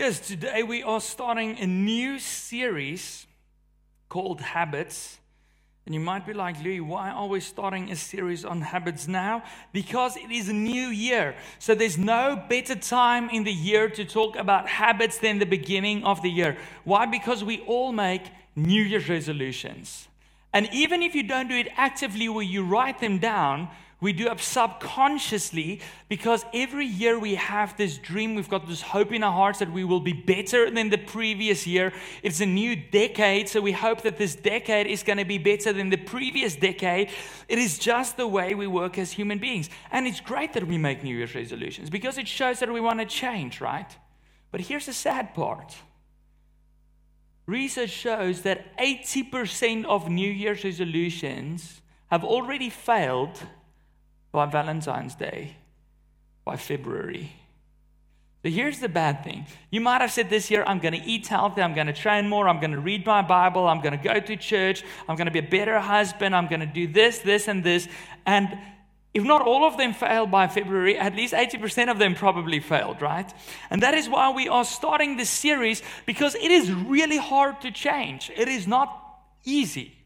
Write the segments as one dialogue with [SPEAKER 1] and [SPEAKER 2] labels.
[SPEAKER 1] Yes, today we are starting a new series called Habits. And you might be like, Louis, why are we starting a series on habits now? Because it is a new year. So there's no better time in the year to talk about habits than the beginning of the year. Why? Because we all make New Year's resolutions. And even if you don't do it actively where you write them down, we do it subconsciously because every year we have this dream, we've got this hope in our hearts that we will be better than the previous year. It's a new decade, so we hope that this decade is going to be better than the previous decade. It is just the way we work as human beings. And it's great that we make New Year's resolutions because it shows that we want to change, right? But here's the sad part. Research shows that 80% of New Year's resolutions have already failed by Valentine's Day, by February. So here's the bad thing. You might have said this year, I'm going to eat healthy, I'm going to train more, I'm going to read my Bible, I'm going to go to church, I'm going to be a better husband, I'm going to do this, this, and this. And if not all of them failed by February, at least 80% of them probably failed, right? And that is why we are starting this series because it is really hard to change. It is not easy.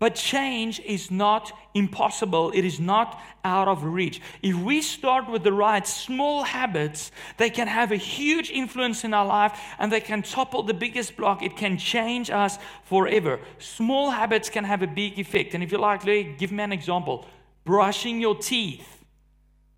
[SPEAKER 1] But change is not impossible. It is not out of reach. If we start with the right small habits, they can have a huge influence in our life and they can topple the biggest block. It can change us forever. Small habits can have a big effect. And if you like, give me an example brushing your teeth.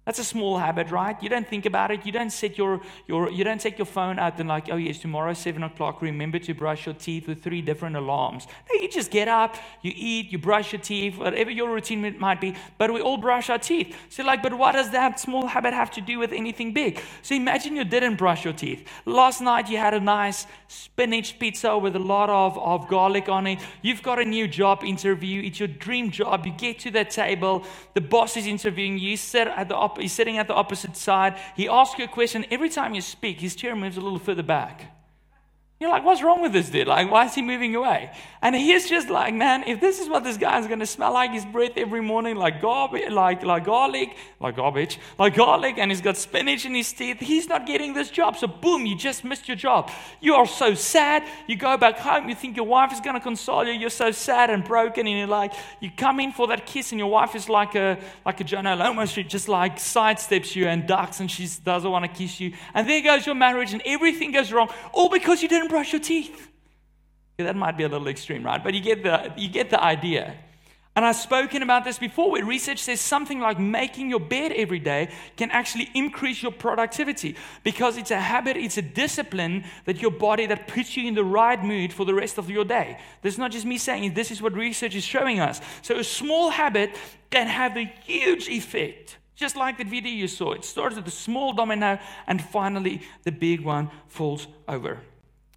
[SPEAKER 1] That's a small habit, right? You don't think about it. You don't set your, your you don't take your phone out and like, oh yes, tomorrow seven o'clock. Remember to brush your teeth with three different alarms. No, you just get up, you eat, you brush your teeth, whatever your routine might be. But we all brush our teeth. So like, but what does that small habit have to do with anything big? So imagine you didn't brush your teeth. Last night you had a nice spinach pizza with a lot of, of garlic on it. You've got a new job interview. It's your dream job. You get to that table. The boss is interviewing you. You sit at the op- he's sitting at the opposite side. He asks you a question. Every time you speak, his chair moves a little further back. You're like, what's wrong with this dude? Like, why is he moving away? And he's just like, man, if this is what this guy's gonna smell like his breath every morning, like garbage, like like garlic, like garbage, like garlic, and he's got spinach in his teeth, he's not getting this job. So boom, you just missed your job. You are so sad. You go back home, you think your wife is gonna console you. You're so sad and broken, and you're like, you come in for that kiss, and your wife is like a like a Jonah Lomu Street, just like sidesteps you and ducks, and she doesn't want to kiss you. And there goes your marriage, and everything goes wrong, all because you didn't brush your teeth. Yeah, that might be a little extreme, right? But you get the, you get the idea. And I've spoken about this before, where research says something like making your bed every day can actually increase your productivity because it's a habit, it's a discipline that your body that puts you in the right mood for the rest of your day. This is not just me saying this is what research is showing us. So a small habit can have a huge effect. Just like the video you saw, it starts with a small domino and finally the big one falls over.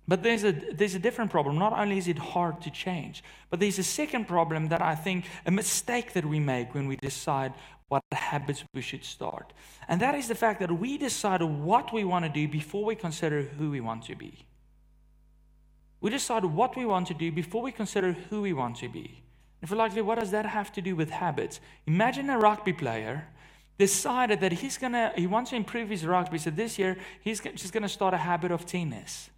[SPEAKER 1] But there's a, there's a different problem. Not only is it hard to change, but there's a second problem that I think a mistake that we make when we decide what habits we should start. And that is the fact that we decide what we want to do before we consider who we want to be. We decide what we want to do before we consider who we want to be. If you're likely, what does that have to do with habits? Imagine a rugby player decided that he's gonna he wants to improve his rugby. So this year he's just gonna start a habit of tennis.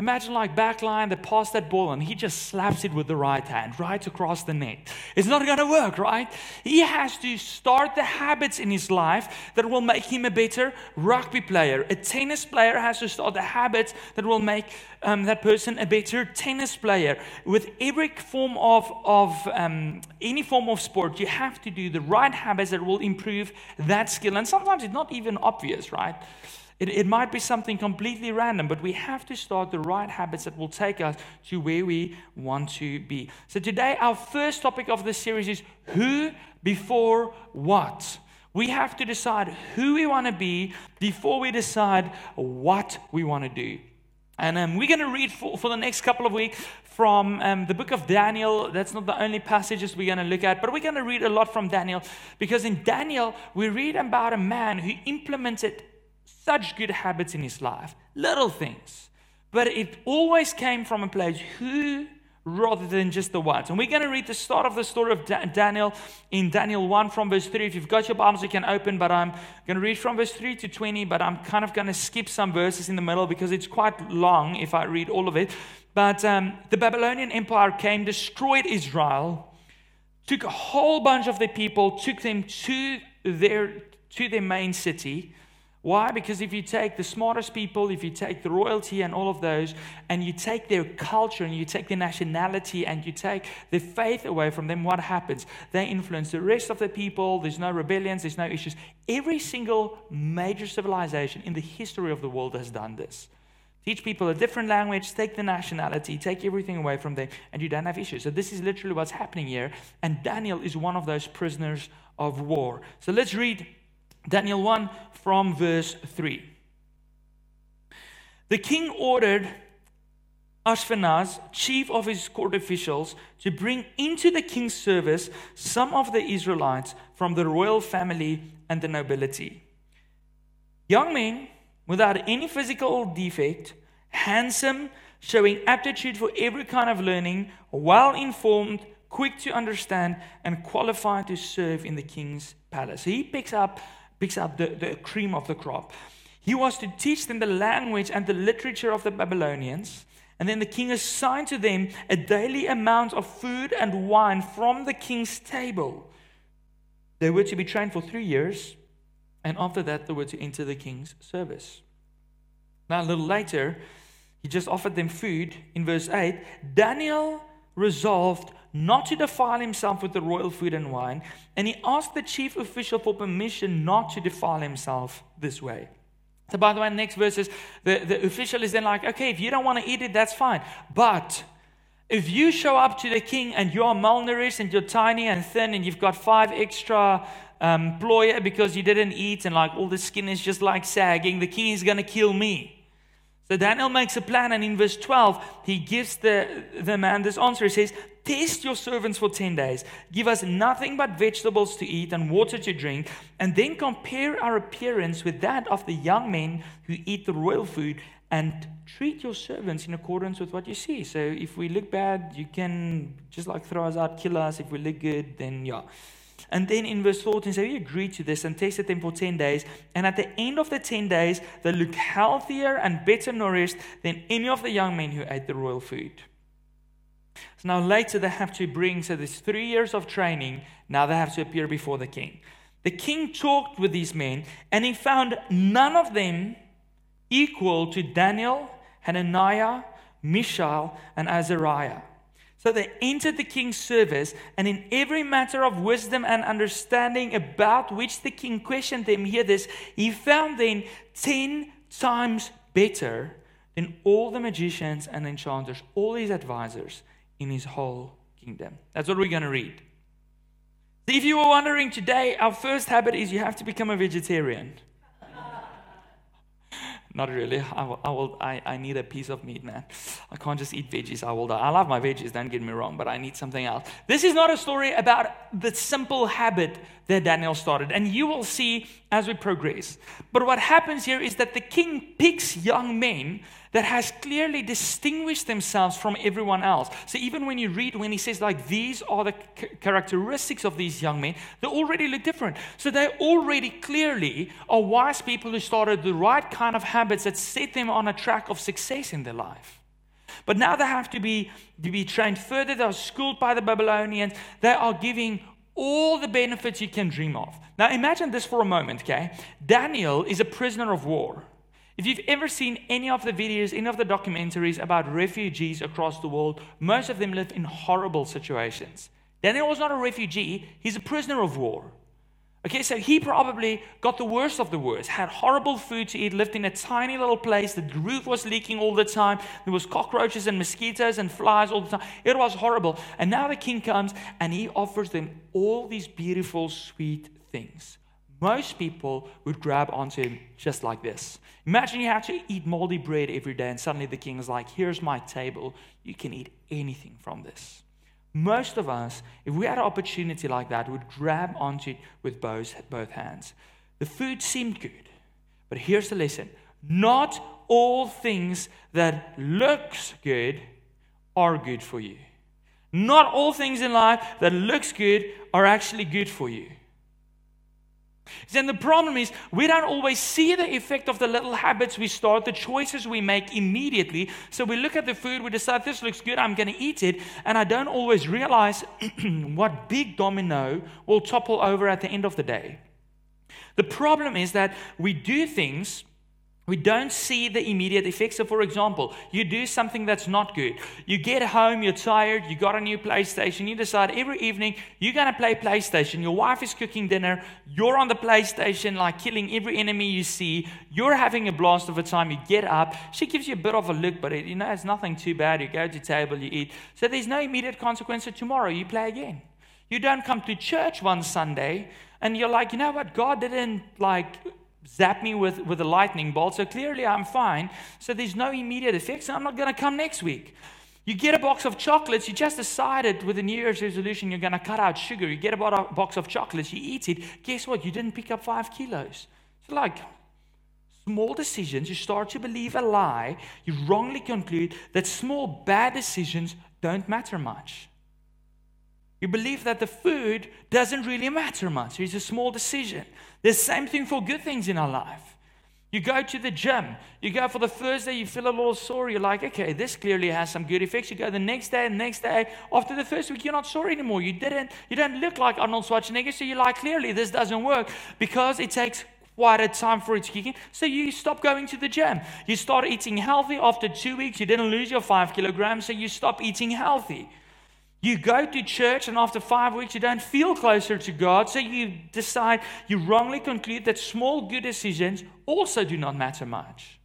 [SPEAKER 1] Imagine like backline that pass that ball and he just slaps it with the right hand right across the net. It's not going to work, right? He has to start the habits in his life that will make him a better rugby player. A tennis player has to start the habits that will make um, that person a better tennis player. With every form of, of um, any form of sport, you have to do the right habits that will improve that skill. And sometimes it's not even obvious, right? It, it might be something completely random, but we have to start the right habits that will take us to where we want to be. So, today, our first topic of this series is who before what. We have to decide who we want to be before we decide what we want to do. And um, we're going to read for, for the next couple of weeks from um, the book of Daniel. That's not the only passages we're going to look at, but we're going to read a lot from Daniel because in Daniel, we read about a man who implemented such good habits in his life, little things. But it always came from a place who rather than just the ones. And we're going to read the start of the story of Daniel in Daniel 1 from verse 3. If you've got your Bibles, you can open, but I'm going to read from verse 3 to 20, but I'm kind of going to skip some verses in the middle because it's quite long if I read all of it. But um, the Babylonian Empire came, destroyed Israel, took a whole bunch of the people, took them to their, to their main city why? Because if you take the smartest people, if you take the royalty and all of those, and you take their culture and you take their nationality and you take their faith away from them, what happens? They influence the rest of the people. There's no rebellions, there's no issues. Every single major civilization in the history of the world has done this. Teach people a different language, take the nationality, take everything away from them, and you don't have issues. So, this is literally what's happening here. And Daniel is one of those prisoners of war. So, let's read Daniel 1 from verse 3. The king ordered Ashpenaz, chief of his court officials, to bring into the king's service some of the Israelites from the royal family and the nobility. Young men without any physical defect, handsome, showing aptitude for every kind of learning, well informed, quick to understand, and qualified to serve in the king's palace. He picks up picks up the, the cream of the crop. He was to teach them the language and the literature of the Babylonians. And then the king assigned to them a daily amount of food and wine from the king's table. They were to be trained for three years, and after that, they were to enter the king's service. Now, a little later, he just offered them food. In verse 8, Daniel resolved not to defile himself with the royal food and wine, and he asked the chief official for permission not to defile himself this way. So, by the way, next verses, the, the official is then like, okay, if you don't want to eat it, that's fine. But if you show up to the king and you're malnourished and you're tiny and thin and you've got five extra um, ploya because you didn't eat and like all the skin is just like sagging, the king is going to kill me. So Daniel makes a plan, and in verse 12, he gives the, the man this answer. He says, Test your servants for 10 days. Give us nothing but vegetables to eat and water to drink, and then compare our appearance with that of the young men who eat the royal food, and treat your servants in accordance with what you see. So if we look bad, you can just like throw us out, kill us. If we look good, then yeah. And then in verse 14, so he agreed to this and tested them for 10 days. And at the end of the 10 days, they looked healthier and better nourished than any of the young men who ate the royal food. So now later they have to bring, so there's three years of training. Now they have to appear before the king. The king talked with these men, and he found none of them equal to Daniel, Hananiah, Mishael, and Azariah. So they entered the king's service, and in every matter of wisdom and understanding about which the king questioned them, hear this, he found them ten times better than all the magicians and enchanters, all his advisors in his whole kingdom. That's what we're going to read. If you were wondering today, our first habit is you have to become a vegetarian. Not really. I, will, I, will, I, I need a piece of meat, man. I can't just eat veggies. I will die. I love my veggies, don't get me wrong, but I need something else. This is not a story about the simple habit that Daniel started, and you will see as we progress. But what happens here is that the king picks young men that has clearly distinguished themselves from everyone else. So even when you read, when he says, like, these are the characteristics of these young men, they already look different. So they already clearly are wise people who started the right kind of habits that set them on a track of success in their life. But now they have to be, to be trained further. They are schooled by the Babylonians. They are giving all the benefits you can dream of. Now imagine this for a moment, okay? Daniel is a prisoner of war. If you've ever seen any of the videos, any of the documentaries about refugees across the world, most of them live in horrible situations. Daniel was not a refugee, he's a prisoner of war. Okay, so he probably got the worst of the worst, had horrible food to eat, lived in a tiny little place, the roof was leaking all the time, there was cockroaches and mosquitoes and flies all the time. It was horrible. And now the king comes and he offers them all these beautiful, sweet things. Most people would grab onto him just like this. Imagine you had to eat moldy bread every day, and suddenly the king is like, Here's my table. You can eat anything from this. Most of us, if we had an opportunity like that, would grab onto it with both, both hands. The food seemed good, but here's the lesson not all things that looks good are good for you. Not all things in life that looks good are actually good for you. Then the problem is we don't always see the effect of the little habits we start, the choices we make immediately. So we look at the food, we decide this looks good, I'm going to eat it, and I don't always realize what big domino will topple over at the end of the day. The problem is that we do things we don't see the immediate effects. So, for example, you do something that's not good. You get home, you're tired, you got a new PlayStation, you decide every evening you're going to play PlayStation. Your wife is cooking dinner, you're on the PlayStation, like killing every enemy you see. You're having a blast of a time. You get up, she gives you a bit of a look, but it, you know, it's nothing too bad. You go to table, you eat. So, there's no immediate consequence. So, tomorrow you play again. You don't come to church one Sunday and you're like, you know what? God didn't like zap me with, with a lightning bolt. So clearly I'm fine. So there's no immediate effects. And I'm not going to come next week. You get a box of chocolates. You just decided with a New Year's resolution you're going to cut out sugar. You get a box of chocolates. You eat it. Guess what? You didn't pick up five kilos. So, like, small decisions, you start to believe a lie. You wrongly conclude that small bad decisions don't matter much. You believe that the food doesn't really matter much. It's a small decision. The same thing for good things in our life. You go to the gym. You go for the first day, you feel a little sore. You're like, okay, this clearly has some good effects. You go the next day, the next day. After the first week, you're not sore anymore. You didn't, you don't look like Arnold Schwarzenegger. So you're like, clearly this doesn't work because it takes quite a time for it to kick in. So you stop going to the gym. You start eating healthy. After two weeks, you didn't lose your five kilograms, so you stop eating healthy. You go to church, and after five weeks, you don't feel closer to God, so you decide, you wrongly conclude that small good decisions also do not matter much.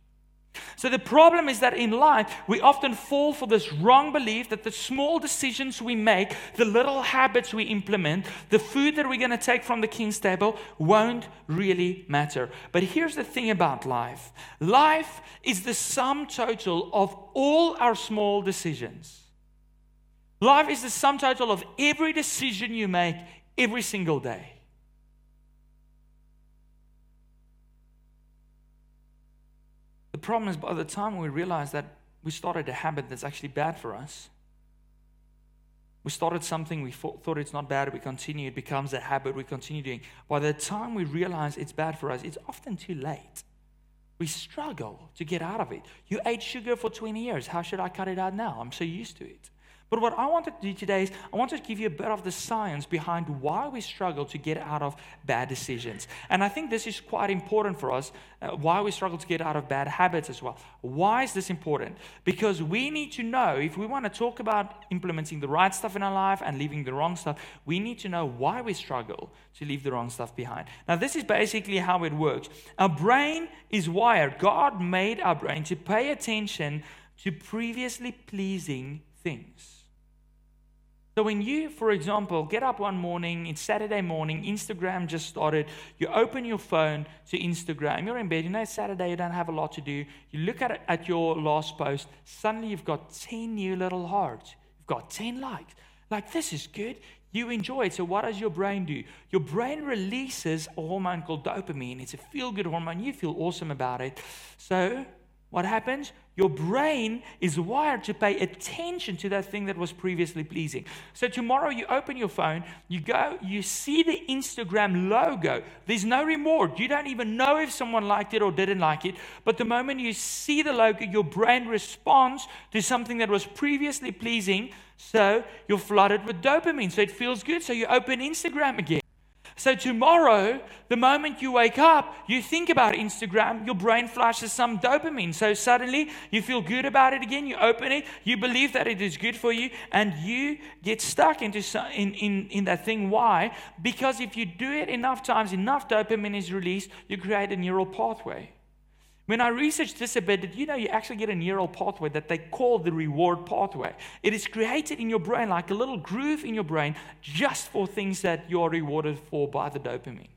[SPEAKER 1] So the problem is that in life, we often fall for this wrong belief that the small decisions we make, the little habits we implement, the food that we're going to take from the king's table won't really matter. But here's the thing about life life is the sum total of all our small decisions. Life is the sum total of every decision you make every single day. The problem is, by the time we realize that we started a habit that's actually bad for us, we started something, we thought it's not bad, we continue, it becomes a habit, we continue doing. By the time we realize it's bad for us, it's often too late. We struggle to get out of it. You ate sugar for 20 years. How should I cut it out now? I'm so used to it. But what I want to do today is I want to give you a bit of the science behind why we struggle to get out of bad decisions. And I think this is quite important for us, uh, why we struggle to get out of bad habits as well. Why is this important? Because we need to know, if we want to talk about implementing the right stuff in our life and leaving the wrong stuff, we need to know why we struggle to leave the wrong stuff behind. Now, this is basically how it works. Our brain is wired, God made our brain to pay attention to previously pleasing things. So when you, for example, get up one morning, it's Saturday morning, Instagram just started, you open your phone to Instagram, you're in bed, you know it's Saturday, you don't have a lot to do, you look at, at your last post, suddenly you've got 10 new little hearts, you've got 10 likes. Like, this is good. You enjoy it. So, what does your brain do? Your brain releases a hormone called dopamine. It's a feel good hormone. You feel awesome about it. So, what happens? Your brain is wired to pay attention to that thing that was previously pleasing. So tomorrow you open your phone, you go, you see the Instagram logo. There's no reward. You don't even know if someone liked it or didn't like it. But the moment you see the logo, your brain responds to something that was previously pleasing. So you're flooded with dopamine. So it feels good. So you open Instagram again. So, tomorrow, the moment you wake up, you think about Instagram, your brain flashes some dopamine. So, suddenly you feel good about it again. You open it, you believe that it is good for you, and you get stuck into in, in, in that thing. Why? Because if you do it enough times, enough dopamine is released, you create a neural pathway. When I researched this a bit, did you know you actually get a neural pathway that they call the reward pathway? It is created in your brain like a little groove in your brain just for things that you are rewarded for by the dopamine.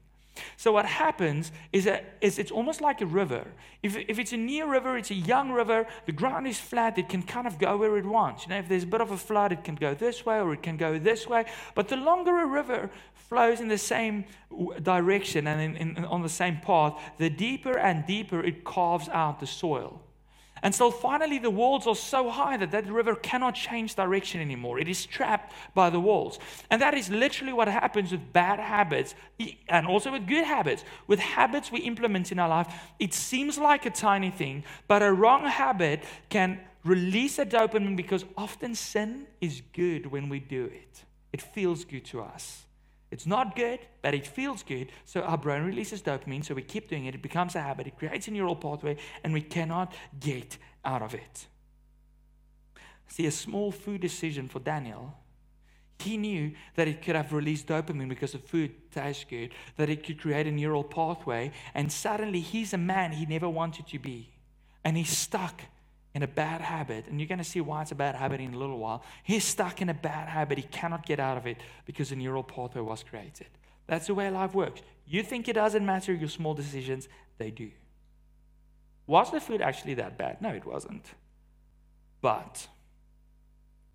[SPEAKER 1] So what happens is that it's almost like a river. If, if it's a near river, it's a young river, the ground is flat, it can kind of go where it wants. You know, if there's a bit of a flood, it can go this way or it can go this way. But the longer a river flows in the same direction and in, in, on the same path, the deeper and deeper it carves out the soil. And so finally the walls are so high that that river cannot change direction anymore. It is trapped by the walls. And that is literally what happens with bad habits and also with good habits. With habits we implement in our life, it seems like a tiny thing, but a wrong habit can release a dopamine because often sin is good when we do it. It feels good to us. It's not good, but it feels good. So our brain releases dopamine, so we keep doing it. It becomes a habit, it creates a neural pathway, and we cannot get out of it. See, a small food decision for Daniel. He knew that it could have released dopamine because the food tastes good, that it could create a neural pathway, and suddenly he's a man he never wanted to be. And he's stuck in a bad habit, and you're going to see why it's a bad habit in a little while. He's stuck in a bad habit. He cannot get out of it because a neural pathway was created. That's the way life works. You think it doesn't matter your small decisions, they do. Was the food actually that bad? No, it wasn't. But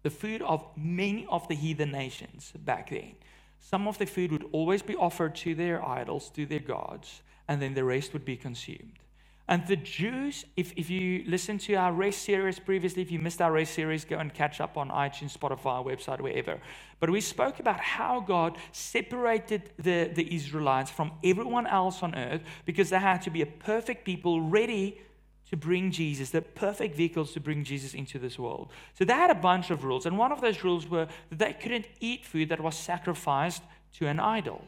[SPEAKER 1] the food of many of the heathen nations back then, some of the food would always be offered to their idols, to their gods, and then the rest would be consumed. And the Jews, if, if you listened to our race series previously, if you missed our race series, go and catch up on iTunes, Spotify, website, wherever. But we spoke about how God separated the, the Israelites from everyone else on earth because they had to be a perfect people ready to bring Jesus, the perfect vehicles to bring Jesus into this world. So they had a bunch of rules. And one of those rules were that they couldn't eat food that was sacrificed to an idol.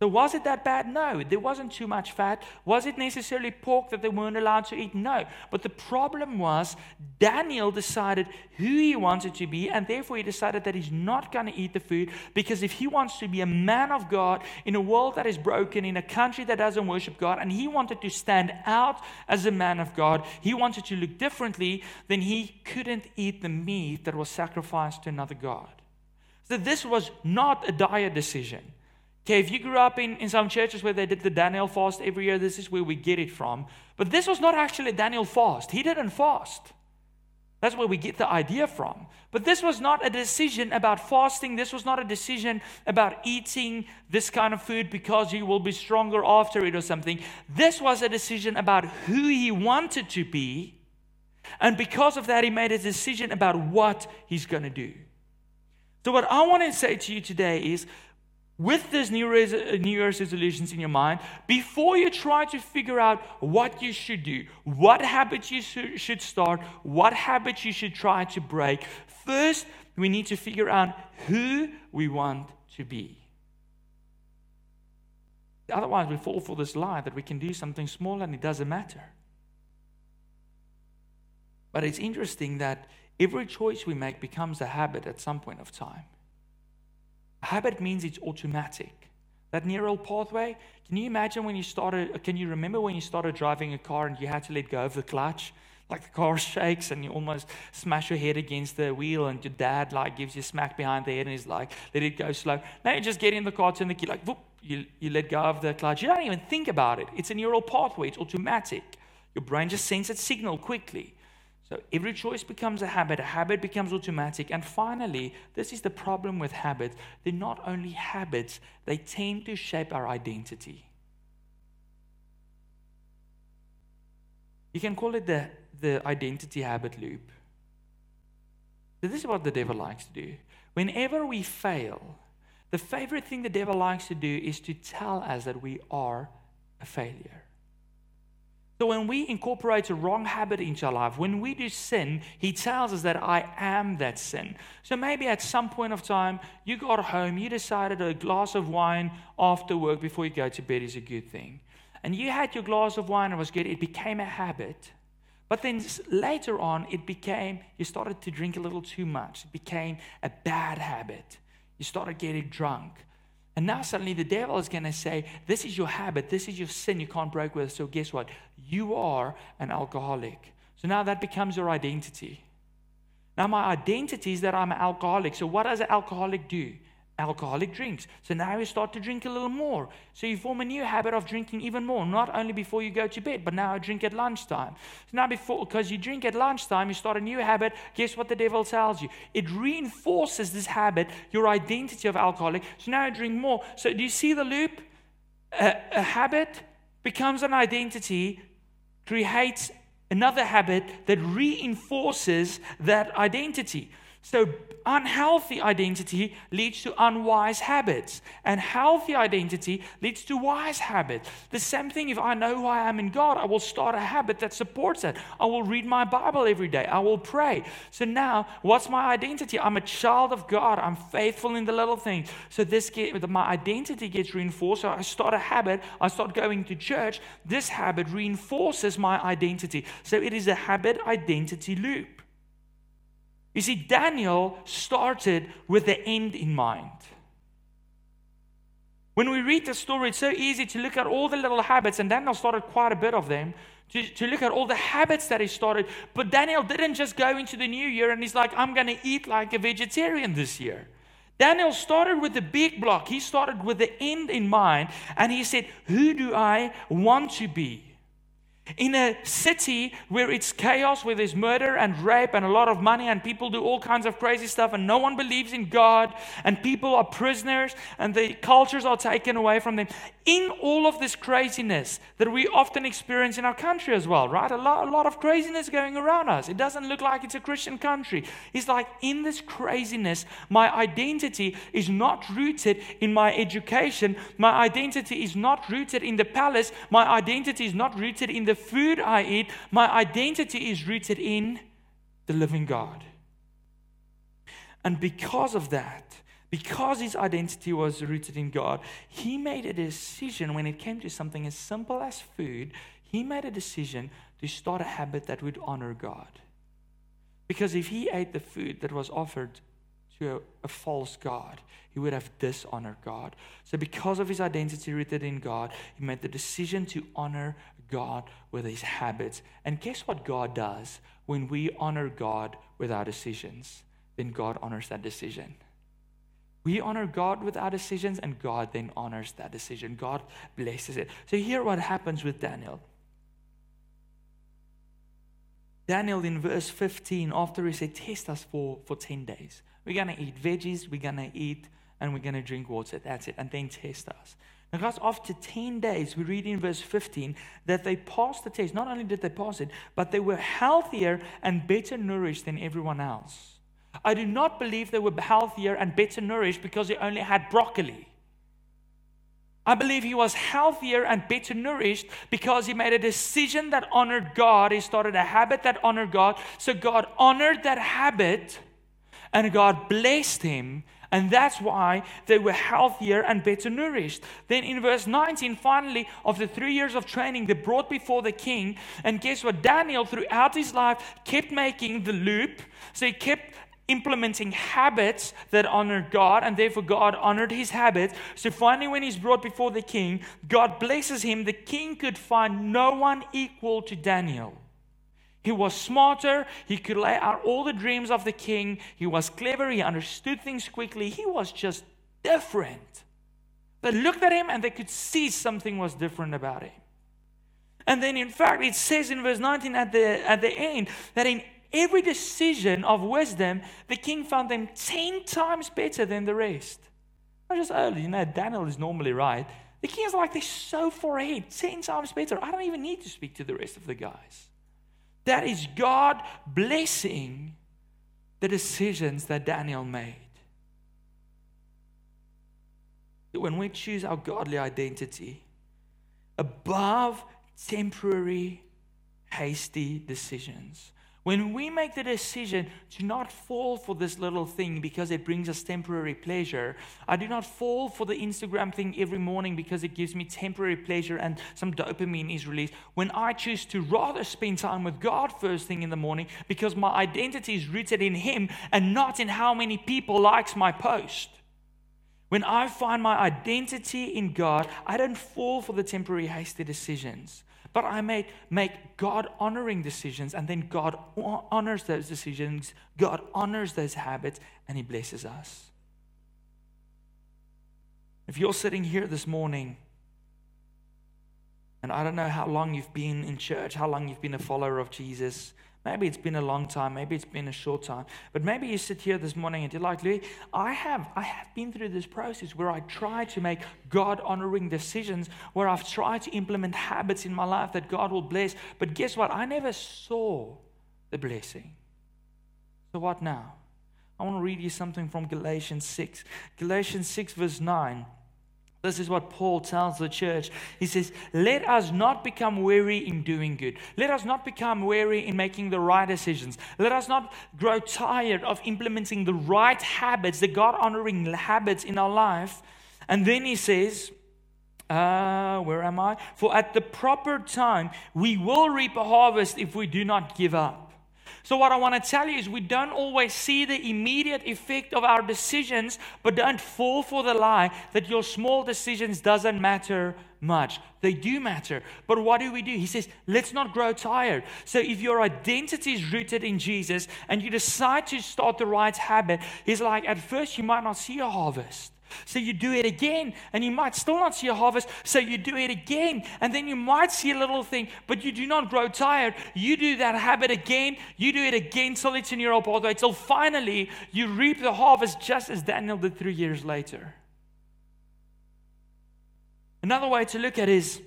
[SPEAKER 1] So, was it that bad? No. There wasn't too much fat. Was it necessarily pork that they weren't allowed to eat? No. But the problem was Daniel decided who he wanted to be, and therefore he decided that he's not going to eat the food because if he wants to be a man of God in a world that is broken, in a country that doesn't worship God, and he wanted to stand out as a man of God, he wanted to look differently, then he couldn't eat the meat that was sacrificed to another God. So, this was not a diet decision. Okay, if you grew up in, in some churches where they did the Daniel fast every year, this is where we get it from. But this was not actually Daniel fast. He didn't fast. That's where we get the idea from. But this was not a decision about fasting. This was not a decision about eating this kind of food because you will be stronger after it or something. This was a decision about who he wanted to be. And because of that, he made a decision about what he's going to do. So, what I want to say to you today is with these New Year's resolutions in your mind, before you try to figure out what you should do, what habits you should start, what habits you should try to break, first we need to figure out who we want to be. Otherwise, we fall for this lie that we can do something small and it doesn't matter. But it's interesting that every choice we make becomes a habit at some point of time. Habit means it's automatic. That neural pathway, can you imagine when you started, can you remember when you started driving a car and you had to let go of the clutch? Like the car shakes and you almost smash your head against the wheel and your dad like gives you a smack behind the head and he's like, let it go slow. Now you just get in the car, turn the key, like, whoop, you, you let go of the clutch. You don't even think about it. It's a neural pathway, it's automatic. Your brain just sends that signal quickly. So every choice becomes a habit, a habit becomes automatic. And finally, this is the problem with habits. They're not only habits, they tend to shape our identity. You can call it the, the identity habit loop. So this is what the devil likes to do. Whenever we fail, the favorite thing the devil likes to do is to tell us that we are a failure. So when we incorporate a wrong habit into our life, when we do sin, he tells us that I am that sin. So maybe at some point of time, you got home, you decided a glass of wine after work before you go to bed is a good thing. And you had your glass of wine, it was good, it became a habit. But then later on, it became, you started to drink a little too much. It became a bad habit. You started getting drunk. And now suddenly the devil is going to say, This is your habit, this is your sin you can't break with. So guess what? You are an alcoholic. So now that becomes your identity. Now my identity is that I'm an alcoholic. So what does an alcoholic do? Alcoholic drinks. So now you start to drink a little more. So you form a new habit of drinking even more, not only before you go to bed, but now I drink at lunchtime. So now before because you drink at lunchtime, you start a new habit. Guess what the devil tells you? It reinforces this habit, your identity of alcoholic. So now you drink more. So do you see the loop? A, a habit becomes an identity, creates another habit that reinforces that identity. So, unhealthy identity leads to unwise habits, and healthy identity leads to wise habits. The same thing if I know who I am in God, I will start a habit that supports that. I will read my Bible every day, I will pray. So, now what's my identity? I'm a child of God, I'm faithful in the little things. So, this get, my identity gets reinforced. So, I start a habit, I start going to church. This habit reinforces my identity. So, it is a habit identity loop. You see, Daniel started with the end in mind. When we read the story, it's so easy to look at all the little habits, and Daniel started quite a bit of them, to, to look at all the habits that he started. But Daniel didn't just go into the new year and he's like, I'm going to eat like a vegetarian this year. Daniel started with the big block. He started with the end in mind, and he said, Who do I want to be? In a city where it's chaos, where there's murder and rape and a lot of money, and people do all kinds of crazy stuff, and no one believes in God, and people are prisoners, and the cultures are taken away from them. In all of this craziness that we often experience in our country as well, right? A lot, a lot of craziness going around us. It doesn't look like it's a Christian country. It's like in this craziness, my identity is not rooted in my education, my identity is not rooted in the palace, my identity is not rooted in the the food I eat, my identity is rooted in the living God. And because of that, because his identity was rooted in God, he made a decision when it came to something as simple as food, he made a decision to start a habit that would honor God. Because if he ate the food that was offered to a, a, false God, he would have dishonored God. So, because of his identity rooted in God, he made the decision to honor God with his habits. And guess what God does? When we honor God with our decisions, then God honors that decision. We honor God with our decisions, and God then honors that decision. God blesses it. So, here what happens with Daniel. Daniel in verse 15, after he said, Test us for, for 10 days. We're going to eat veggies, we're going to eat, and we're going to drink water. That's it. And then test us. And guys, after 10 days, we read in verse 15 that they passed the test. Not only did they pass it, but they were healthier and better nourished than everyone else. I do not believe they were healthier and better nourished because they only had broccoli. I believe he was healthier and better nourished because he made a decision that honored God. He started a habit that honored God. So God honored that habit and God blessed him and that's why they were healthier and better nourished. Then in verse 19, finally, after three years of training, they brought before the king. And guess what? Daniel, throughout his life, kept making the loop. So he kept implementing habits that honored God, and therefore God honored his habits. So finally, when he's brought before the king, God blesses him. The king could find no one equal to Daniel. He was smarter. He could lay out all the dreams of the king. He was clever. He understood things quickly. He was just different. They looked at him and they could see something was different about him. And then, in fact, it says in verse 19 at the, at the end that in every decision of wisdom, the king found them 10 times better than the rest. Not just, oh, you know, Daniel is normally right. The king is like, they're so far ahead, 10 times better. I don't even need to speak to the rest of the guys. That is God blessing the decisions that Daniel made. When we choose our godly identity above temporary, hasty decisions, when we make the decision to not fall for this little thing because it brings us temporary pleasure, I do not fall for the Instagram thing every morning because it gives me temporary pleasure and some dopamine is released. When I choose to rather spend time with God first thing in the morning because my identity is rooted in Him and not in how many people likes my post. When I find my identity in God, I don't fall for the temporary hasty decisions but I may make God honoring decisions, and then God honors those decisions, God honors those habits, and He blesses us. If you're sitting here this morning, and I don't know how long you've been in church, how long you've been a follower of Jesus, Maybe it's been a long time, maybe it's been a short time, but maybe you sit here this morning and you're like, Louis, I have, I have been through this process where I try to make God honoring decisions, where I've tried to implement habits in my life that God will bless, but guess what? I never saw the blessing. So what now? I want to read you something from Galatians 6. Galatians 6, verse 9. This is what Paul tells the church. He says, Let us not become weary in doing good. Let us not become weary in making the right decisions. Let us not grow tired of implementing the right habits, the God honoring habits in our life. And then he says, uh, where am I? For at the proper time, we will reap a harvest if we do not give up. So, what I want to tell you is we don't always see the immediate effect of our decisions, but don't fall for the lie that your small decisions doesn't matter much. They do matter. But what do we do? He says, let's not grow tired. So, if your identity is rooted in Jesus and you decide to start the right habit, he's like, at first you might not see a harvest. So you do it again, and you might still not see a harvest. So you do it again, and then you might see a little thing, but you do not grow tired. You do that habit again, you do it again till it's in your old pathway, till finally you reap the harvest just as Daniel did three years later. Another way to look at it is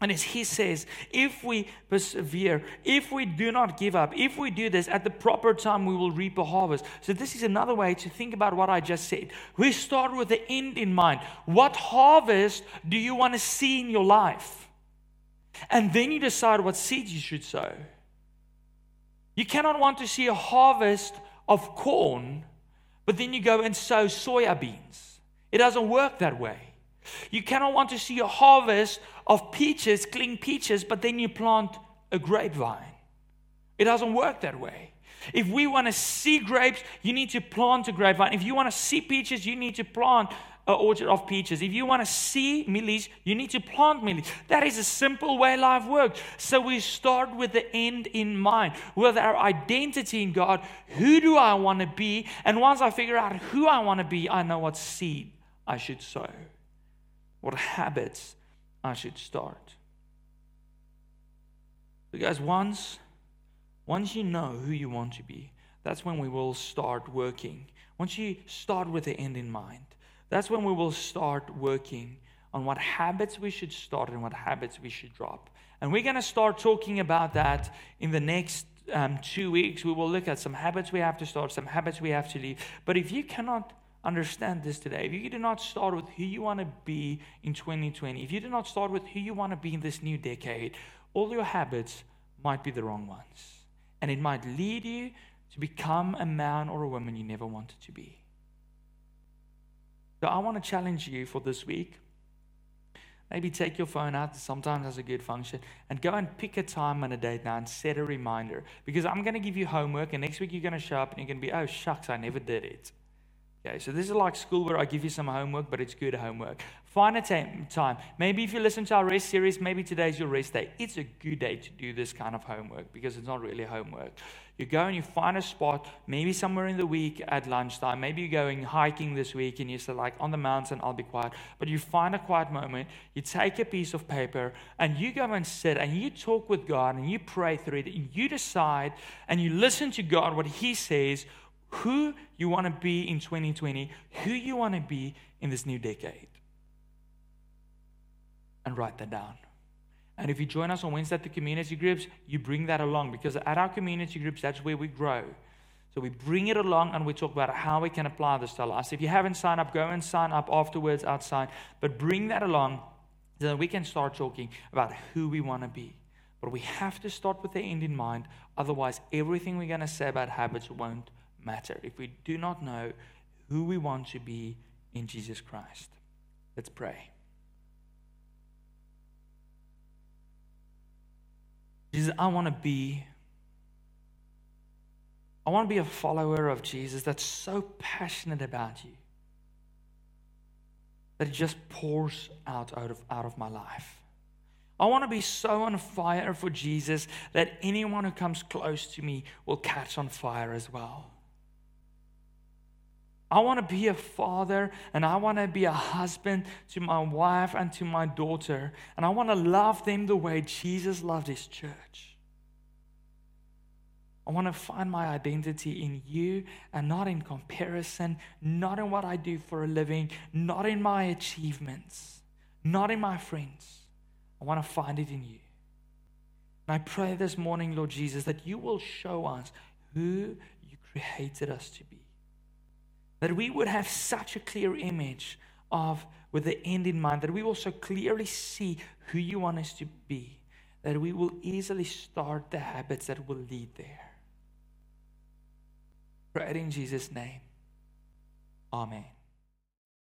[SPEAKER 1] and as he says, if we persevere, if we do not give up, if we do this at the proper time, we will reap a harvest. So, this is another way to think about what I just said. We start with the end in mind. What harvest do you want to see in your life? And then you decide what seeds you should sow. You cannot want to see a harvest of corn, but then you go and sow soya beans. It doesn't work that way. You cannot want to see a harvest of peaches, clean peaches, but then you plant a grapevine. It doesn't work that way. If we want to see grapes, you need to plant a grapevine. If you want to see peaches, you need to plant an orchard of peaches. If you want to see mealies, you need to plant mealies. That is a simple way life works. So we start with the end in mind, with our identity in God. Who do I want to be? And once I figure out who I want to be, I know what seed I should sow what habits I should start. Because once, once you know who you want to be, that's when we will start working. Once you start with the end in mind, that's when we will start working on what habits we should start and what habits we should drop. And we're going to start talking about that in the next um, two weeks. We will look at some habits we have to start, some habits we have to leave. But if you cannot understand this today. If you do not start with who you want to be in 2020, if you do not start with who you want to be in this new decade, all your habits might be the wrong ones. And it might lead you to become a man or a woman you never wanted to be. So I want to challenge you for this week. Maybe take your phone out, sometimes that's a good function, and go and pick a time and a date now and set a reminder. Because I'm going to give you homework, and next week you're going to show up and you're going to be, oh, shucks, I never did it. Okay, so this is like school where I give you some homework, but it's good homework. Find a time. Maybe if you listen to our rest series, maybe today's your rest day. It's a good day to do this kind of homework because it's not really homework. You go and you find a spot, maybe somewhere in the week at lunchtime. Maybe you're going hiking this week and you say, like, on the mountain, I'll be quiet. But you find a quiet moment, you take a piece of paper and you go and sit and you talk with God and you pray through it and you decide and you listen to God, what He says who you want to be in 2020, who you want to be in this new decade. And write that down. And if you join us on Wednesday at the community groups, you bring that along because at our community groups, that's where we grow. So we bring it along and we talk about how we can apply this to our lives. If you haven't signed up, go and sign up afterwards outside. But bring that along so that we can start talking about who we want to be. But we have to start with the end in mind. Otherwise, everything we're going to say about habits won't matter if we do not know who we want to be in Jesus Christ. Let's pray. Jesus, I want to be I want to be a follower of Jesus that's so passionate about you that it just pours out out of, out of my life. I want to be so on fire for Jesus that anyone who comes close to me will catch on fire as well. I want to be a father and I want to be a husband to my wife and to my daughter. And I want to love them the way Jesus loved his church. I want to find my identity in you and not in comparison, not in what I do for a living, not in my achievements, not in my friends. I want to find it in you. And I pray this morning, Lord Jesus, that you will show us who you created us to be. That we would have such a clear image of, with the end in mind, that we will so clearly see who you want us to be, that we will easily start the habits that will lead there. Pray in Jesus' name. Amen.